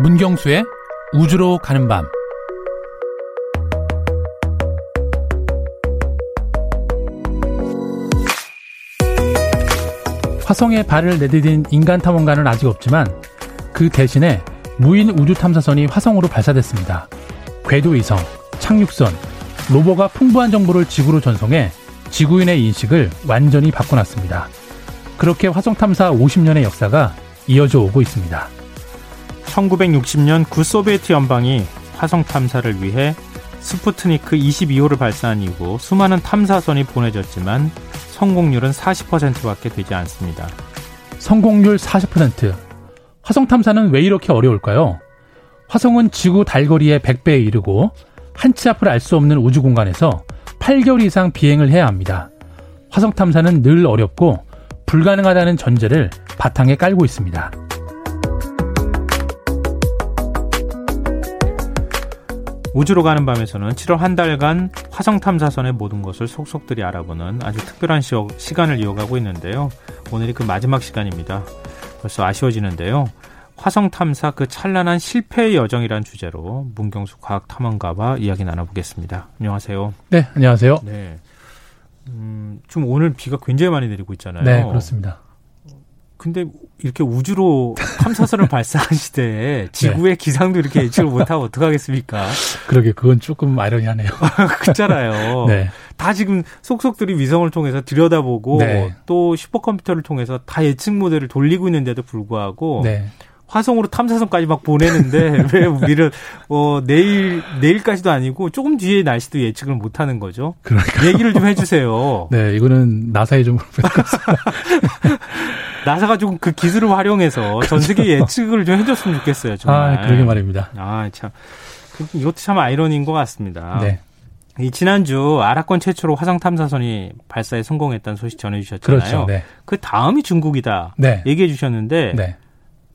문경수의 우주로 가는 밤 화성에 발을 내디딘 인간 탐험가는 아직 없지만 그 대신에 무인 우주 탐사선이 화성으로 발사됐습니다. 궤도 위성, 착륙선, 로버가 풍부한 정보를 지구로 전송해 지구인의 인식을 완전히 바꿔놨습니다. 그렇게 화성 탐사 50년의 역사가 이어져 오고 있습니다. 1960년 구소비에트 연방이 화성 탐사를 위해 스푸트니크 22호를 발사한 이후 수많은 탐사선이 보내졌지만 성공률은 40%밖에 되지 않습니다. 성공률 40%. 화성 탐사는 왜 이렇게 어려울까요? 화성은 지구 달거리의 100배에 이르고 한 치 앞을 알 수 없는 우주 공간에서 8개월 이상 비행을 해야 합니다. 화성 탐사는 늘 어렵고 불가능하다는 전제를 바탕에 깔고 있습니다. 우주로 가는 밤에서는 7월 한 달간 화성 탐사선의 모든 것을 속속들이 알아보는 아주 특별한 시, 간을 이어가고 있는데요. 오늘이 그 마지막 시간입니다. 벌써 아쉬워지는데요. 화성 탐사 그 찬란한 실패의 여정이란 주제로 문경수 과학 탐험가와 이야기 나눠보겠습니다. 안녕하세요. 네, 안녕하세요. 네. 음, 좀 오늘 비가 굉장히 많이 내리고 있잖아요. 네, 그렇습니다. 근데 이렇게 우주로 탐사선을 발사한 시대에 네. 지구의 네. 기상도 이렇게 예측을 못하고 어떡하겠습니까? 그러게, 그건 조금 아이러니하네요. 그렇잖아요. 네. 다 지금 속속들이 위성을 통해서 들여다보고 네. 또 슈퍼컴퓨터를 통해서 다 예측 모델을 돌리고 있는데도 불구하고 네. 화성으로 탐사선까지 막 보내는데 왜 우리를 어 내일 내일까지도 아니고 조금 뒤에 날씨도 예측을 못 하는 거죠. 그러니까 얘기를 좀 해주세요. 네, 이거는 나사에 좀 나사가 좀 그 기술을 활용해서 전 세계 예측을 좀 해줬으면 좋겠어요. 정말. 아, 그러게 말입니다. 아, 참. 이것도 참 아이러니인 것 같습니다. 네. 이 지난주 아라권 최초로 화성 탐사선이 발사에 성공했다는 소식 전해주셨잖아요. 그렇죠. 네. 그 다음이 중국이다. 네. 얘기해 주셨는데 네.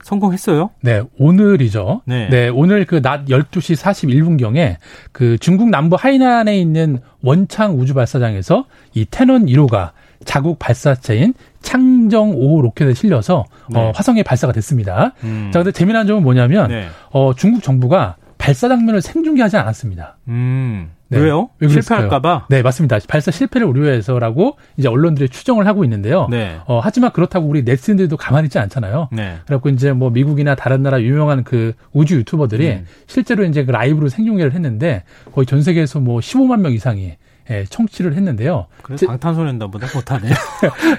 성공했어요? 네, 오늘이죠. 네. 네 오늘 그 낮 12시 41분경에 그 중국 남부 하이난에 있는 원창 우주 발사장에서 이 태넌 1호가 자국 발사체인 창정 5호 로켓에 실려서 어, 네. 어, 화성에 발사가 됐습니다. 음. 자, 근데 재미난 점은 뭐냐면 네. 어, 중국 정부가 발사 장면을 생중계하지 않았습니다. 음. 네. 왜요? 실패할까봐? 네, 맞습니다. 발사 실패를 우려해서라고 이제 언론들이 추정을 하고 있는데요. 네. 어, 하지만 그렇다고 우리 네티즌들도 가만히 있지 않잖아요. 네. 그래갖고 이제 뭐 미국이나 다른 나라 유명한 그 우주 유튜버들이 음. 실제로 이제 그 라이브로 생중계를 했는데 거의 전 세계에서 뭐 15만 명 이상이 예, 청취를 했는데요. 그래서 방탄소년단보다 못하네요.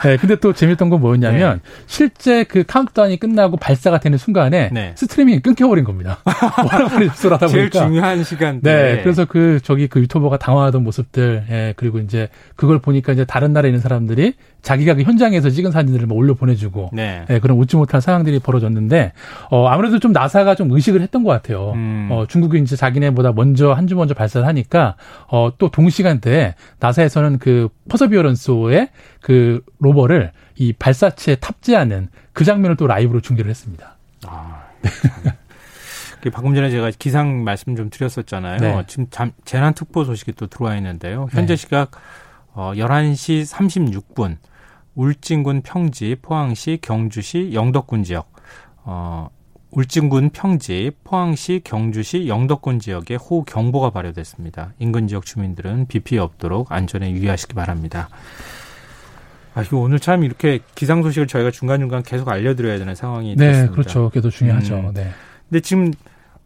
네, 근데 또 재밌던 건 뭐였냐면 네. 실제 그 카운트다운이 끝나고 발사가 되는 순간에 네. 스트리밍이 끊겨버린 겁니다. 워낙 쏠리다 보니까. 제일 중요한 시간. 네, 그래서 그 저기 그 유튜버가 당황하던 모습들, 예, 그리고 이제 그걸 보니까 이제 다른 나라에 있는 사람들이 자기가 그 현장에서 찍은 사진들을 뭐 올려 보내주고, 네. 예, 그런 웃지 못할 상황들이 벌어졌는데, 어 아무래도 좀 나사가 좀 의식을 했던 것 같아요. 음. 어 중국이 이제 자기네보다 먼저 한 주 먼저 발사를 하니까 어 또 동시간대 있는데 나사에서는 그 퍼서비어런스의 그 로버를 이 발사체에 탑재하는 그 장면을 또 라이브로 중계를 했습니다. 아, 네. 그 방금 전에 제가 기상 말씀 좀 드렸었잖아요. 네. 지금 잠, 재난 특보 소식이 또 들어와 있는데요. 현재 네. 시각 어 11시 36분 울진군 평지, 포항시, 경주시, 영덕군 지역 어 울진군 평지, 포항시, 경주시, 영덕군 지역에 호우 경보가 발효됐습니다. 인근 지역 주민들은 비 피해 없도록 안전에 유의하시기 바랍니다. 아, 이거 오늘 참 이렇게 기상 소식을 저희가 중간중간 계속 알려드려야 되는 상황이 네, 됐습니다. 그렇죠. 그게 더 중요하죠. 음. 네. 근데 지금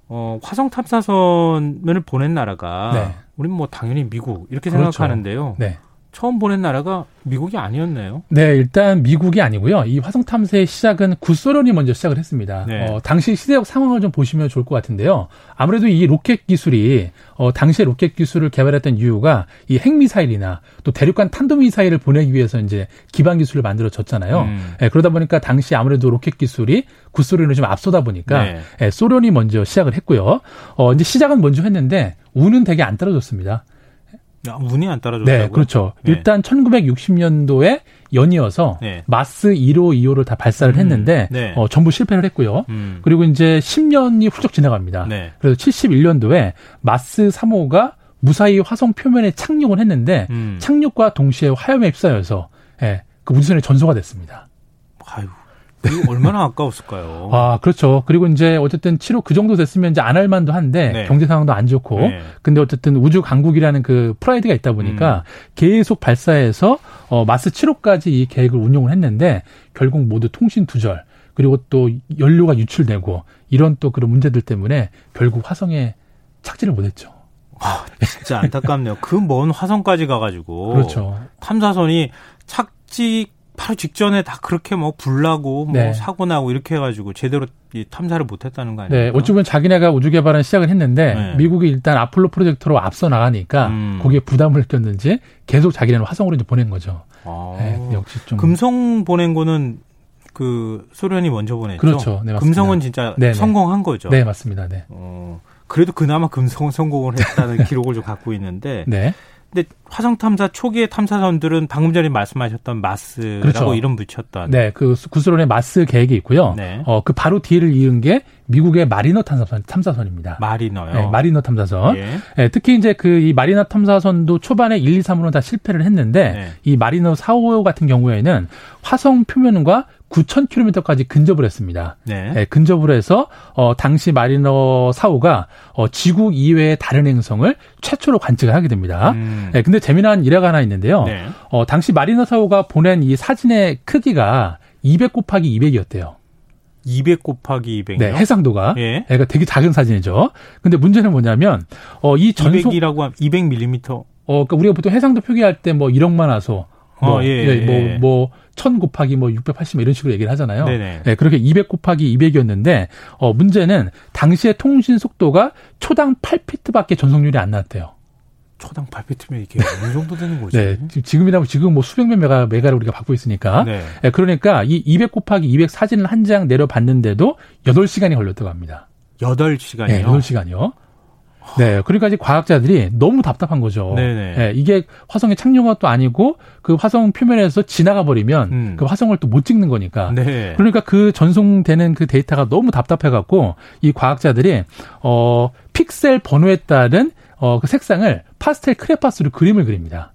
어, 화성 탐사선을 보낸 나라가 네. 우리는 뭐 당연히 미국 이렇게 그렇죠. 생각하는데요. 네. 처음 보낸 나라가 미국이 아니었네요. 네, 일단 미국이 아니고요. 이 화성 탐사의 시작은 구소련이 먼저 시작을 했습니다. 네. 어, 당시 시대적 상황을 좀 보시면 좋을 것 같은데요. 아무래도 이 로켓 기술이 어, 당시에 로켓 기술을 개발했던 이유가 이 핵미사일이나 또 대륙간 탄도미사일을 보내기 위해서 이제 기반 기술을 만들어졌잖아요. 음. 네, 그러다 보니까 당시 아무래도 로켓 기술이 구소련을 좀 앞서다 보니까 네. 네, 소련이 먼저 시작을 했고요. 어, 이제 시작은 먼저 했는데 운은 되게 안 떨어졌습니다. 운이 안 따라줬다고요? 네, 그렇죠. 네. 일단 1960년도에 연이어서 네. 마스 1호, 2호를 다 발사를 음, 했는데 네. 어, 전부 실패를 했고요. 음. 그리고 이제 10년이 훌쩍 지나갑니다. 네. 그래서 71년도에 마스 3호가 무사히 화성 표면에 착륙을 했는데 음. 착륙과 동시에 화염에 휩싸여서 예, 그 우주선이 전소가 됐습니다. 아유, 얼마나 아까웠을까요? 아, 그렇죠. 그리고 이제 어쨌든 치료 그 정도 됐으면 이제 안 할 만도 한데 네. 경제 상황도 안 좋고 네. 근데 어쨌든 우주 강국이라는 그 프라이드가 있다 보니까 음. 계속 발사해서 어 마스 7호까지 이 계획을 운용을 했는데 결국 모두 통신 두절 그리고 또 연료가 유출되고 이런 또 그런 문제들 때문에 결국 화성에 착지를 못 했죠. 아, 진짜 안타깝네요. 그 먼 화성까지 가가지고 그렇죠. 탐사선이 착지 바로 직전에 다 그렇게 뭐 불나고 뭐 네. 사고 나고 이렇게 해가지고 제대로 탐사를 못했다는 거 아니에요? 네, 어찌 보면 자기네가 우주 개발은 시작을 했는데 네. 미국이 일단 아폴로 프로젝트로 앞서 나가니까 음. 거기에 부담을 느꼈는지 계속 자기네는 화성으로 이제 보낸 거죠. 아. 네, 역시 좀 금성 보낸 거는 그 소련이 먼저 보냈죠. 그렇죠. 네, 금성은 진짜 네네. 네. 성공한 거죠. 네, 맞습니다. 네. 어, 그래도 그나마 금성 성공을 했다는 기록을 좀 갖고 있는데. 네. 근데 화성 탐사 초기의 탐사선들은 방금 전에 말씀하셨던 마스라고 그렇죠. 이름 붙였던 네, 그 구스론의 마스 계획이 있고요. 네. 어, 그 바로 뒤를 이은 게 미국의 마리너 탐사선 탐사선입니다. 마리너요. 네, 마리너 탐사선. 예. 네, 특히 이제 그 이 마리너 탐사선도 초반에 1, 2, 3으로 다 실패를 했는데 네. 이 마리너 4, 5 같은 경우에는 화성 표면과 9,000km까지 근접을 했습니다. 네. 네. 근접을 해서 어 당시 마리너 사호가 어 지구 이외의 다른 행성을 최초로 관측을 하게 됩니다. 음. 네, 근데 재미난 일화가 하나 있는데요. 네. 어 당시 마리너 사호가 보낸 이 사진의 크기가 200 곱하기 200이었대요. 200 곱하기 200이요? 네, 해상도가. 예. 그러니까 되게 작은 사진이죠. 근데 문제는 뭐냐면 어 이 전속 200이라고 하면 200mm. 어 그러니까 우리가 보통 해상도 표기할 때 뭐 1억 만 화소 뭐, 어, 예, 예, 뭐, 예. 뭐, 1000 곱하기 뭐 680 이런 식으로 얘기를 하잖아요. 네네. 네, 그렇게 200 곱하기 200이었는데, 어, 문제는 당시의 통신 속도가 초당 8피트 밖에 전송률이 안 나왔대요. 초당 8피트면 이게 어느 정도 되는 거죠? 네. 지금이라고 지금 뭐 수백 몇 메가, 메가를 우리가 받고 있으니까. 네. 네 그러니까 이 200 곱하기 200 사진을 한 장 내려봤는데도 8시간이 걸렸다고 합니다. 8시간이요? 네, 8시간이요. 네, 그러니까 이제 과학자들이 너무 답답한 거죠. 네네. 네, 이게 화성의 착륙가 또 아니고 그 화성 표면에서 지나가 버리면 음. 그 화성을 또 못 찍는 거니까. 네. 그러니까 그 전송되는 그 데이터가 너무 답답해 갖고 이 과학자들이 어 픽셀 번호에 따른 어그 색상을 파스텔 크레파스로 그림을 그립니다.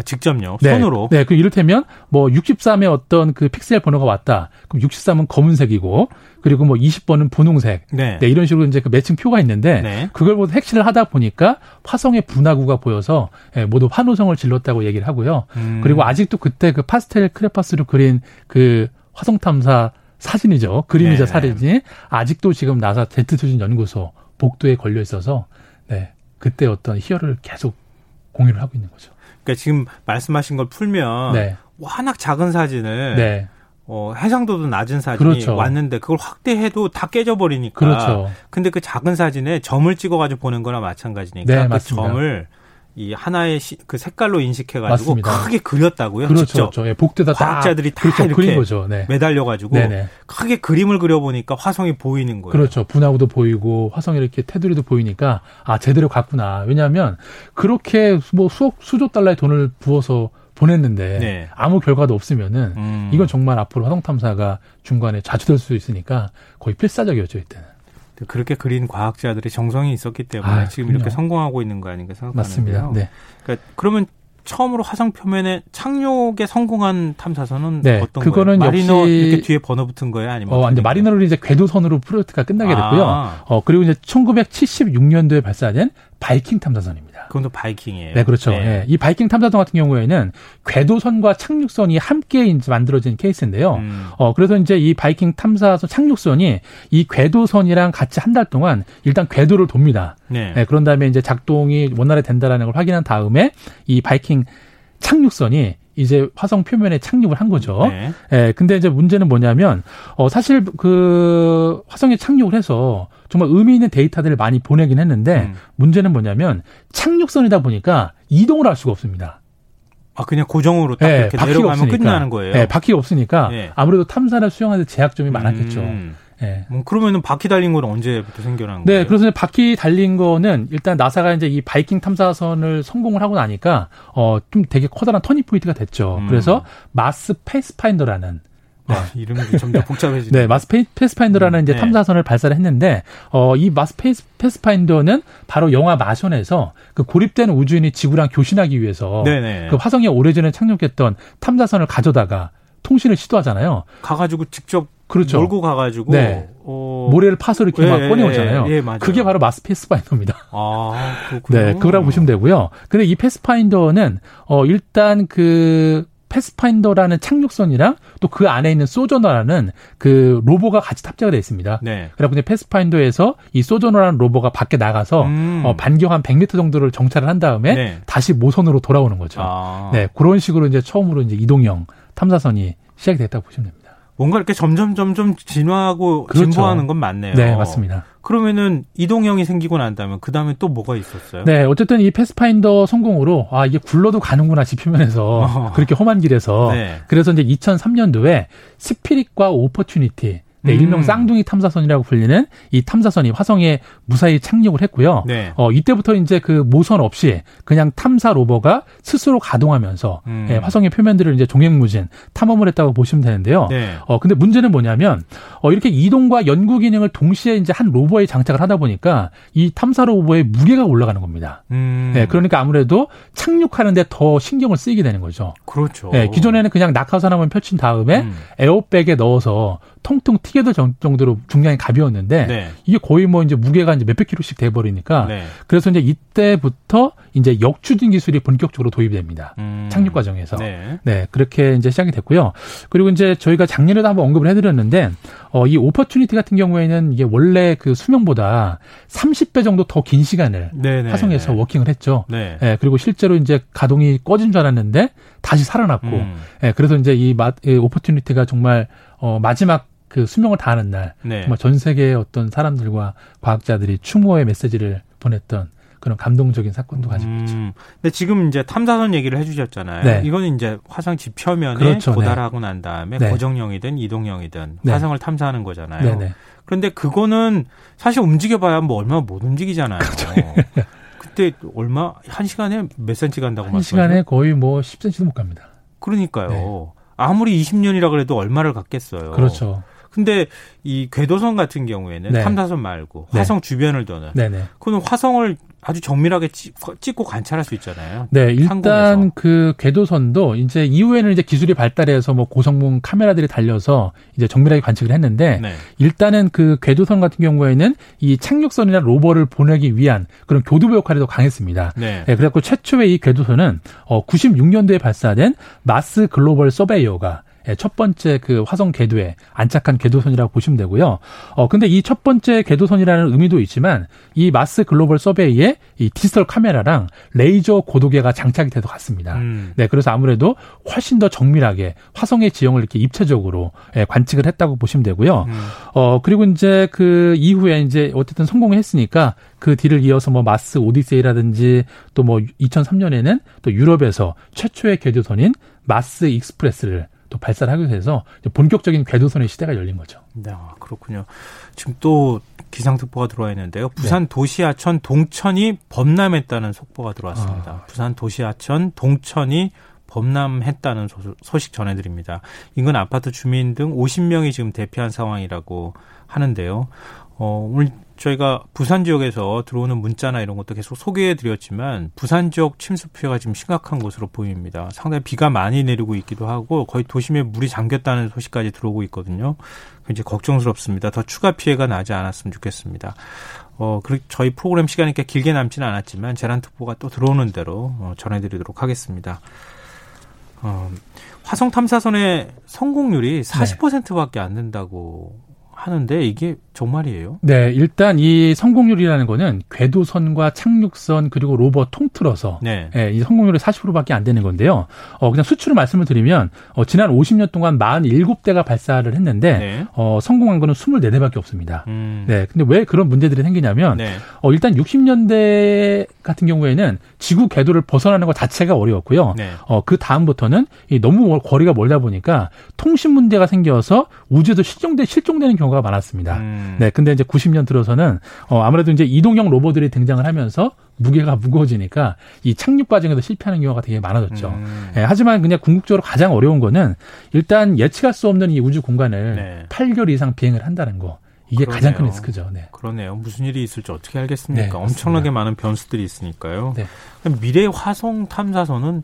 아, 직접요? 네. 손으로? 네. 그 이를테면 뭐 63에 어떤 그 픽셀 번호가 왔다. 그럼 63은 검은색이고 그리고 뭐 20번은 분홍색. 네. 네 이런 식으로 이제 그 매칭 표가 있는데 네. 그걸 모두 핵실을 하다 보니까 화성의 분화구가 보여서 예, 모두 환호성을 질렀다고 얘기를 하고요. 음. 그리고 아직도 그때 그 파스텔 크레파스로 그린 그 화성 탐사 사진이죠. 그림이자 네. 사진이 아직도 지금 나사 제트투진 연구소 복도에 걸려 있어서 네. 그때 어떤 희열을 계속 공유를 하고 있는 거죠. 그러니까 지금 말씀하신 걸 풀면 네. 워낙 작은 사진을 네. 어, 해상도도 낮은 사진이 그렇죠. 왔는데 그걸 확대해도 다 깨져버리니까. 그렇죠. 근데 그 작은 사진에 점을 찍어가지고 보는 거나 마찬가지니까 네, 그 맞습니다. 점을 이 하나의 시, 그 색깔로 인식해가지고 맞습니다. 크게 그렸다고요. 그렇죠, 직접. 그렇죠. 예, 복대다 과학자들이 다 그렇죠, 이렇게 거죠. 네. 매달려가지고 네네. 크게 그림을 그려보니까 화성이 보이는 거예요. 그렇죠. 분화구도 보이고 화성이 이렇게 테두리도 보이니까 아 제대로 갔구나. 왜냐하면 그렇게 뭐 수억 수조 달러의 돈을 부어서 보냈는데 네. 아무 결과도 없으면은 음. 이건 정말 앞으로 화성 탐사가 중간에 자주될 수 있으니까 거의 필사적이었죠 이때는. 그렇게 그린 과학자들의 정성이 있었기 때문에 아, 지금 이렇게 성공하고 있는 거 아닌가 생각하는데요. 맞습니다. 네. 그러니까 그러면 처음으로 화성 표면에 착륙에 성공한 탐사선은 네, 어떤 그거는 거예요? 마리너 이렇게 뒤에 번호 붙은 거예요, 아니면 어, 이제 마리너를 이제 궤도선으로 프로젝트가 끝나게 됐고요. 아. 어, 그리고 이제 1976년도에 발사된 바이킹 탐사선입니다. 그건 또 바이킹이에요. 네, 그렇죠. 네. 네. 이 바이킹 탐사선 같은 경우에는 궤도선과 착륙선이 함께 이제 만들어진 케이스인데요. 음. 어, 그래서 이제 이 바이킹 탐사선 착륙선이 이 궤도선이랑 같이 한 달 동안 일단 궤도를 돕니다. 네. 네. 그런 다음에 이제 작동이 원활히 된다라는 걸 확인한 다음에 이 바이킹 착륙선이 이제 화성 표면에 착륙을 한 거죠. 네. 예, 근데 이제 문제는 뭐냐면, 어, 사실 그 화성에 착륙을 해서 정말 의미 있는 데이터들을 많이 보내긴 했는데, 음. 문제는 뭐냐면 착륙선이다 보니까 이동을 할 수가 없습니다. 아, 그냥 고정으로 딱 네, 이렇게 내려가면 없으니까. 끝나는 거예요. 네, 바퀴가 없으니까 네. 아무래도 탐사를 수행하는 제약점이 많았겠죠. 음. 네. 뭐 그러면은 바퀴 달린 거는 언제부터 생겨난 네, 거예요? 네, 그래서 바퀴 달린 거는 일단 나사가 이제 이 바이킹 탐사선을 성공을 하고 나니까 어 좀 되게 커다란 터닝 포인트가 됐죠. 음. 그래서 마스 패스파인더라는 네. 아, 이름이 점점 복잡해지네. 네, 마스 패스파인더라는 음, 이제 네. 탐사선을 발사를 했는데 어 이 마스 패스, 패스파인더는 바로 영화 마션에서 그 고립된 우주인이 지구랑 교신하기 위해서 네네. 네. 그 화성에 오래전에 착륙했던 탐사선을 가져다가 통신을 시도하잖아요. 가가지고 직접 그렇죠. 몰고 가가지고 네. 어... 모래를 파서 이렇게 예, 막 꺼내오잖아요. 예, 예, 그게 바로 마스 패스파인더입니다. 아, 그렇군요. 네, 그거라고 보시면 되고요. 근데 이 패스파인더는 어 일단 그 패스파인더라는 착륙선이랑 또 그 안에 있는 소저너라는 그 로버가 같이 탑재가 되어 있습니다. 네. 그래서 이제 패스파인더에서 이 소저너라는 로버가 밖에 나가서 음. 어, 반경 한 100m 정도를 정찰을 한 다음에 네. 다시 모선으로 돌아오는 거죠. 아. 네, 그런 식으로 이제 처음으로 이제 이동형 탐사선이 시작이 됐다고 보시면 됩니다. 뭔가 이렇게 점점 점점 진화하고 그렇죠. 진보하는 건 맞네요. 네, 맞습니다. 그러면은 이동형이 생기고 난 다음에 그 다음에 또 뭐가 있었어요? 네, 어쨌든 이 패스파인더 성공으로 아 이게 굴러도 가는구나 지표면에서 어. 그렇게 험한 길에서 네. 그래서 이제 2003년도에 스피릿과 오퍼튜니티 네, 음. 일명 쌍둥이 탐사선이라고 불리는 이 탐사선이 화성에 무사히 착륙을 했고요. 네. 어, 이때부터 이제 그 모선 없이 그냥 탐사 로버가 스스로 가동하면서 음. 예, 화성의 표면들을 이제 종횡무진 탐험을 했다고 보시면 되는데요. 네. 어, 근데 문제는 뭐냐면 어, 이렇게 이동과 연구 기능을 동시에 이제 한 로버에 장착을 하다 보니까 이 탐사 로버의 무게가 올라가는 겁니다. 음. 예, 그러니까 아무래도 착륙하는데 더 신경을 쓰이게 되는 거죠. 그렇죠. 예, 기존에는 그냥 낙하산 한번 펼친 다음에 음. 에어백에 넣어서 통통 튀겨도 정도로 중량이 가벼웠는데 네. 이게 거의 뭐 이제 무게가 이제 몇백 킬로씩 돼 버리니까 네. 그래서 이제 이때부터 이제 역추진 기술이 본격적으로 도입이 됩니다. 음. 착륙 과정에서. 네. 네. 그렇게 이제 시작이 됐고요. 그리고 이제 저희가 작년에도 한번 언급을 해 드렸는데 어, 이 오퍼튜니티 같은 경우에는 이게 원래 그 수명보다 30배 정도 더 긴 시간을 네네. 네. 화성에서 워킹을 했죠. 네. 네. 그리고 실제로 이제 가동이 꺼진 줄 알았는데 다시 살아났고, 음. 네, 그래서 이제 이 오퍼튜니티가 정말 어, 마지막 그 수명을 다하는 날, 네. 정말 전 세계의 어떤 사람들과 과학자들이 추모의 메시지를 보냈던 그런 감동적인 사건도 가지고 있죠. 음, 근데 지금 이제 탐사선 얘기를 해주셨잖아요. 네. 이거는 이제 화성 지표면에 그렇죠. 도달하고 네. 난 다음에 네. 고정형이든 이동형이든 네. 화성을 탐사하는 거잖아요. 네, 네. 그런데 그거는 사실 움직여봐야 뭐 얼마 못 움직이잖아요. 그렇죠. 그때 얼마 한 시간에 몇 센치 간다고 한 시간에 거의 뭐 10cm도 못 갑니다. 그러니까요. 아무리 20년이라 그래도 얼마를 갖겠어요. 그렇죠. 근데 이 궤도선 같은 경우에는 네. 탐사선 말고 네. 화성 네. 주변을 도는 네네. 그는 화성을 아주 정밀하게 찍고 관찰할 수 있잖아요. 네, 일단 항공에서. 그 궤도선도 이제 이후에는 이제 기술이 발달해서 뭐 고성능 카메라들이 달려서 이제 정밀하게 관측을 했는데 네. 일단은 그 궤도선 같은 경우에는 이 착륙선이나 로버를 보내기 위한 그런 교두보 역할이 더 강했습니다. 네. 네 그래갖고 최초의 이 궤도선은 어 96년도에 발사된 마스 글로벌 서베이어가 예, 첫 번째 그 화성 궤도에 안착한 궤도선이라고 보시면 되고요. 어 근데 이 첫 번째 궤도선이라는 의미도 있지만 이 마스 글로벌 서베이어에 이 디지털 카메라랑 레이저 고도계가 장착이 돼서 갔습니다. 음. 네, 그래서 아무래도 훨씬 더 정밀하게 화성의 지형을 이렇게 입체적으로 예, 관측을 했다고 보시면 되고요. 음. 어 그리고 이제 그 이후에 이제 어쨌든 성공을 했으니까 그 뒤를 이어서 뭐 마스 오디세이라든지 또 뭐 2003년에는 또 유럽에서 최초의 궤도선인 마스 익스프레스를 또 발사를 하게 돼서 본격적인 궤도선의 시대가 열린 거죠. 네, 그렇군요. 지금 또 기상특보가 들어와 있는데요. 부산 네. 도시 하천 동천이 범람했다는 속보가 들어왔습니다. 아. 부산 도시 하천 동천이 범람했다는 소식 전해드립니다. 인근 아파트 주민 등 50명이 지금 대피한 상황이라고 하는데요. 어, 오늘 저희가 부산 지역에서 들어오는 문자나 이런 것도 계속 소개해 드렸지만 부산 지역 침수 피해가 지금 심각한 것으로 보입니다. 상당히 비가 많이 내리고 있기도 하고 거의 도심에 물이 잠겼다는 소식까지 들어오고 있거든요. 굉장히 걱정스럽습니다. 더 추가 피해가 나지 않았으면 좋겠습니다. 어, 그 저희 프로그램 시간이 꽤 길게 남지는 않았지만 재난특보가 또 들어오는 대로 어, 전해드리도록 하겠습니다. 어, 화성 탐사선의 성공률이 40%밖에 안 된다고 하는데 이게 정말이에요? 네, 일단 이 성공률이라는 거는 궤도선과 착륙선 그리고 로버 통틀어서 네. 예, 이 성공률이 40%밖에 안 되는 건데요. 어 그냥 수치로 말씀을 드리면 어 지난 50년 동안 47대가 발사를 했는데 네. 어 성공한 거는 24대밖에 없습니다. 음. 네. 근데 왜 그런 문제들이 생기냐면 네. 어 일단 60년대 같은 경우에는 지구 궤도를 벗어나는 것 자체가 어려웠고요. 네. 어그 다음부터는 이 너무 거리가 멀다 보니까 통신 문제가 생겨서 우주에서 실종돼 실종되는 경우가 많았습니다. 음. 네, 근데 이제 90년 들어서는 어 아무래도 이제 이동형 로봇들이 등장을 하면서 무게가 무거워지니까 이 착륙 과정에서 실패하는 경우가 되게 많아졌죠. 음. 예, 하지만 그냥 궁극적으로 가장 어려운 거는 일단 예측할 수 없는 이 우주 공간을 네. 8개월 이상 비행을 한다는 거. 이게 그러네요. 가장 큰 리스크죠. 네. 그러네요. 무슨 일이 있을지 어떻게 알겠습니까? 네, 엄청나게 많은 변수들이 있으니까요. 네. 미래 화성 탐사선은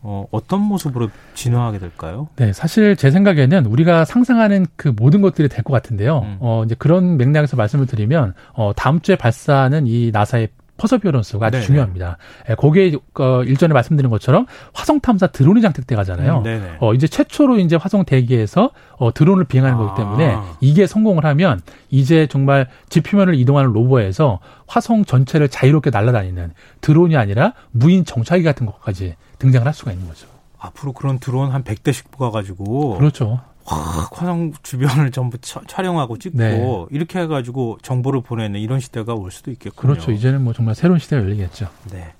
어, 어떤 모습으로 진화하게 될까요? 네, 사실 제 생각에는 우리가 상상하는 그 모든 것들이 될 것 같은데요. 음. 어, 이제 그런 맥락에서 말씀을 드리면, 어, 다음 주에 발사하는 이 나사의 퍼서비어 런스가 아주 네네. 중요합니다. 예, 거기에 어, 일전에 말씀드린 것처럼 화성 탐사 드론이 장착돼 가잖아요. 음, 어, 이제 최초로 이제 화성 대기에서 어, 드론을 비행하는 아. 거기 때문에 이게 성공을 하면 이제 정말 지표면을 이동하는 로버에서 화성 전체를 자유롭게 날아다니는 드론이 아니라 무인 정찰기 같은 것까지 등장을 할 수가 있는 거죠. 앞으로 그런 드론 한 100대씩 뽑아가지고. 그렇죠. 확 화성 주변을 전부 차, 촬영하고 찍고 네. 이렇게 해가지고 정보를 보내는 이런 시대가 올 수도 있겠군요. 그렇죠. 이제는 뭐 정말 새로운 시대가 열리겠죠. 네.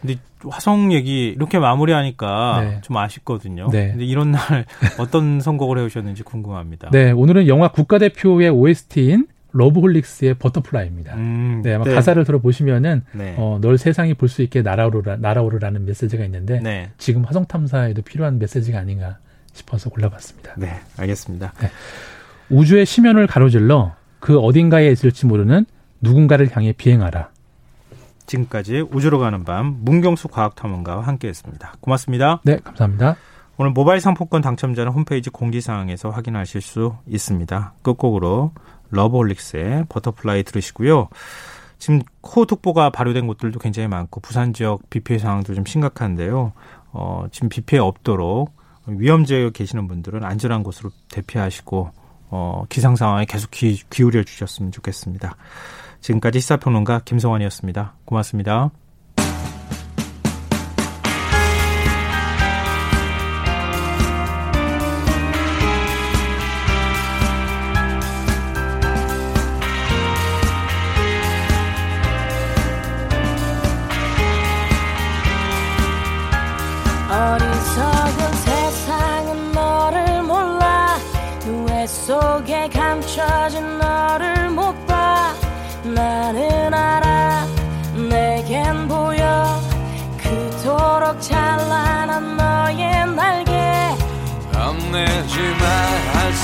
근데 화성 얘기 이렇게 마무리하니까 네. 좀 아쉽거든요. 네. 근데 이런 날 어떤 선곡을 해오셨는지 궁금합니다. 네, 오늘은 영화 국가대표의 OST인 러브홀릭스의 버터플라이입니다. 음, 네, 아마 네. 가사를 들어보시면은 네. 어, 널 세상이 볼 수 있게 날아오르라, 날아오르라는 메시지가 있는데 네. 지금 화성 탐사에도 필요한 메시지가 아닌가 싶어서 골라봤습니다. 네, 알겠습니다. 네. 우주의 심연을 가로질러 그 어딘가에 있을지 모르는 누군가를 향해 비행하라. 지금까지 우주로 가는 밤 문경수 과학탐험가와 함께했습니다. 고맙습니다. 네, 감사합니다. 오늘 모바일 상품권 당첨자는 홈페이지 공지사항에서 확인하실 수 있습니다. 끝곡으로 러브홀릭스의 버터플라이 들으시고요. 지금 호우특보가 발효된 곳들도 굉장히 많고 부산 지역 비 피해 상황도 좀 심각한데요. 어, 지금 비 피해 없도록 위험지역에 계시는 분들은 안전한 곳으로 대피하시고 어, 기상 상황에 계속 귀, 기울여 주셨으면 좋겠습니다. 지금까지 시사평론가 김성환이었습니다. 고맙습니다.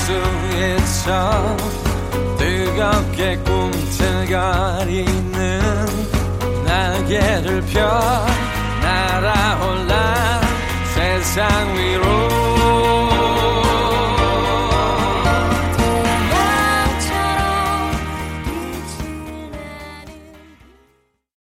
수 있어 뜨겁게 꿈틀거리는 날개를 펴 날아올라 세상 위로